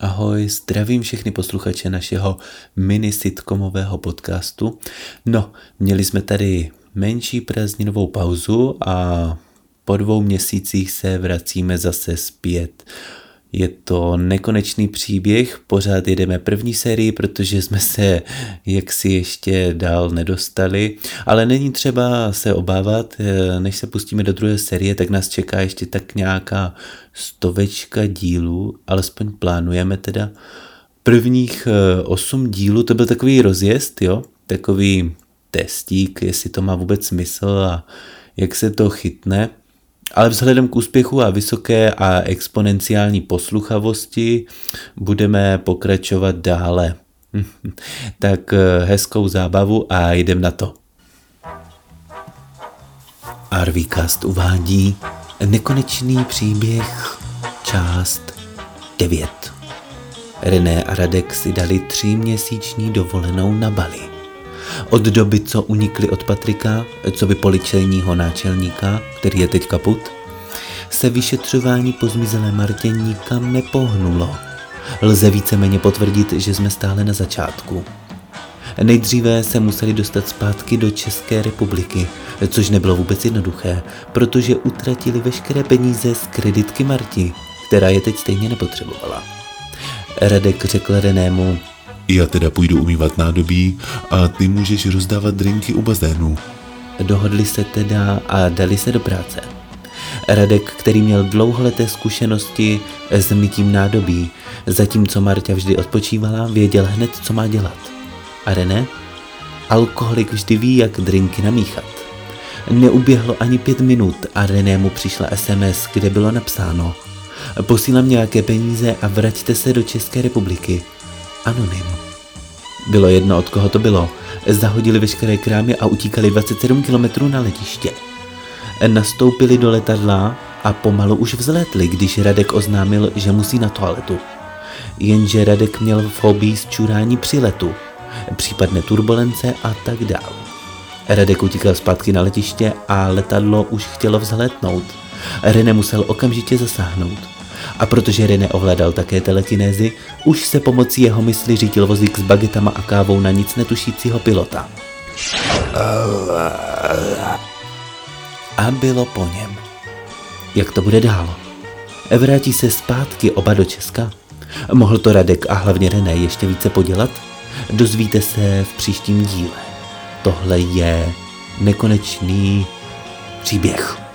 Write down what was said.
Ahoj, zdravím všechny posluchače našeho mini sitcomového podcastu. No, měli jsme tady menší prázdninovou pauzu a po dvou měsících se vracíme zase zpět. Je to nekonečný příběh, pořád jedeme první sérii, protože jsme se jaksi ještě dál nedostali, ale není třeba se obávat, než se pustíme do druhé série, tak nás čeká ještě tak nějaká stovečka dílů, alespoň plánujeme teda. Prvních eh, osm dílů to byl takový rozjezd, jo, takový testík, jestli to má vůbec smysl a jak se to chytne. Ale vzhledem k úspěchu a vysoké a exponenciální posluchavosti budeme pokračovat dále. tak eh, hezkou zábavu a jdem na to. Arvíkast uvádí Nekonečný příběh, část 9. René a Radek si dali tříměsíční dovolenou na Bali. Od doby, co unikli od Patrika, co by policejního náčelníka, který je teď kaput, se vyšetřování po zmizelé Martě nikam nepohnulo. Lze víceméně potvrdit, že jsme stále na začátku. Nejdříve se museli dostat zpátky do České republiky, což nebylo vůbec jednoduché, protože utratili veškeré peníze z kreditky Marti, která je teď stejně nepotřebovala. Radek řekl Renému, já teda půjdu umývat nádobí a ty můžeš rozdávat drinky u bazénu. Dohodli se teda a dali se do práce. Radek, který měl dlouholeté zkušenosti s mytím nádobí, zatímco Marta vždy odpočívala, věděl hned, co má dělat. A René? Alkoholik vždy ví, jak drinky namíchat. Neuběhlo ani pět minut a René mu přišla SMS, kde bylo napsáno Posílám nějaké peníze a vraťte se do České republiky anonym. Bylo jedno, od koho to bylo. Zahodili veškeré krámy a utíkali 27 kilometrů na letiště. Nastoupili do letadla a pomalu už vzlétli, když Radek oznámil, že musí na toaletu. Jenže Radek měl fobii z čurání při letu, případné turbulence a tak dál. Radek utíkal zpátky na letiště a letadlo už chtělo vzlétnout. René musel okamžitě zasáhnout. A protože René ovládal také telekinézy, už se pomocí jeho mysli řítil vozík s bagetama a kávou na nic netušícího pilota. A bylo po něm. Jak to bude dál? Vrátí se zpátky oba do Česka? Mohl to Radek a hlavně René ještě více podělat? Dozvíte se v příštím díle. Tohle je nekonečný příběh.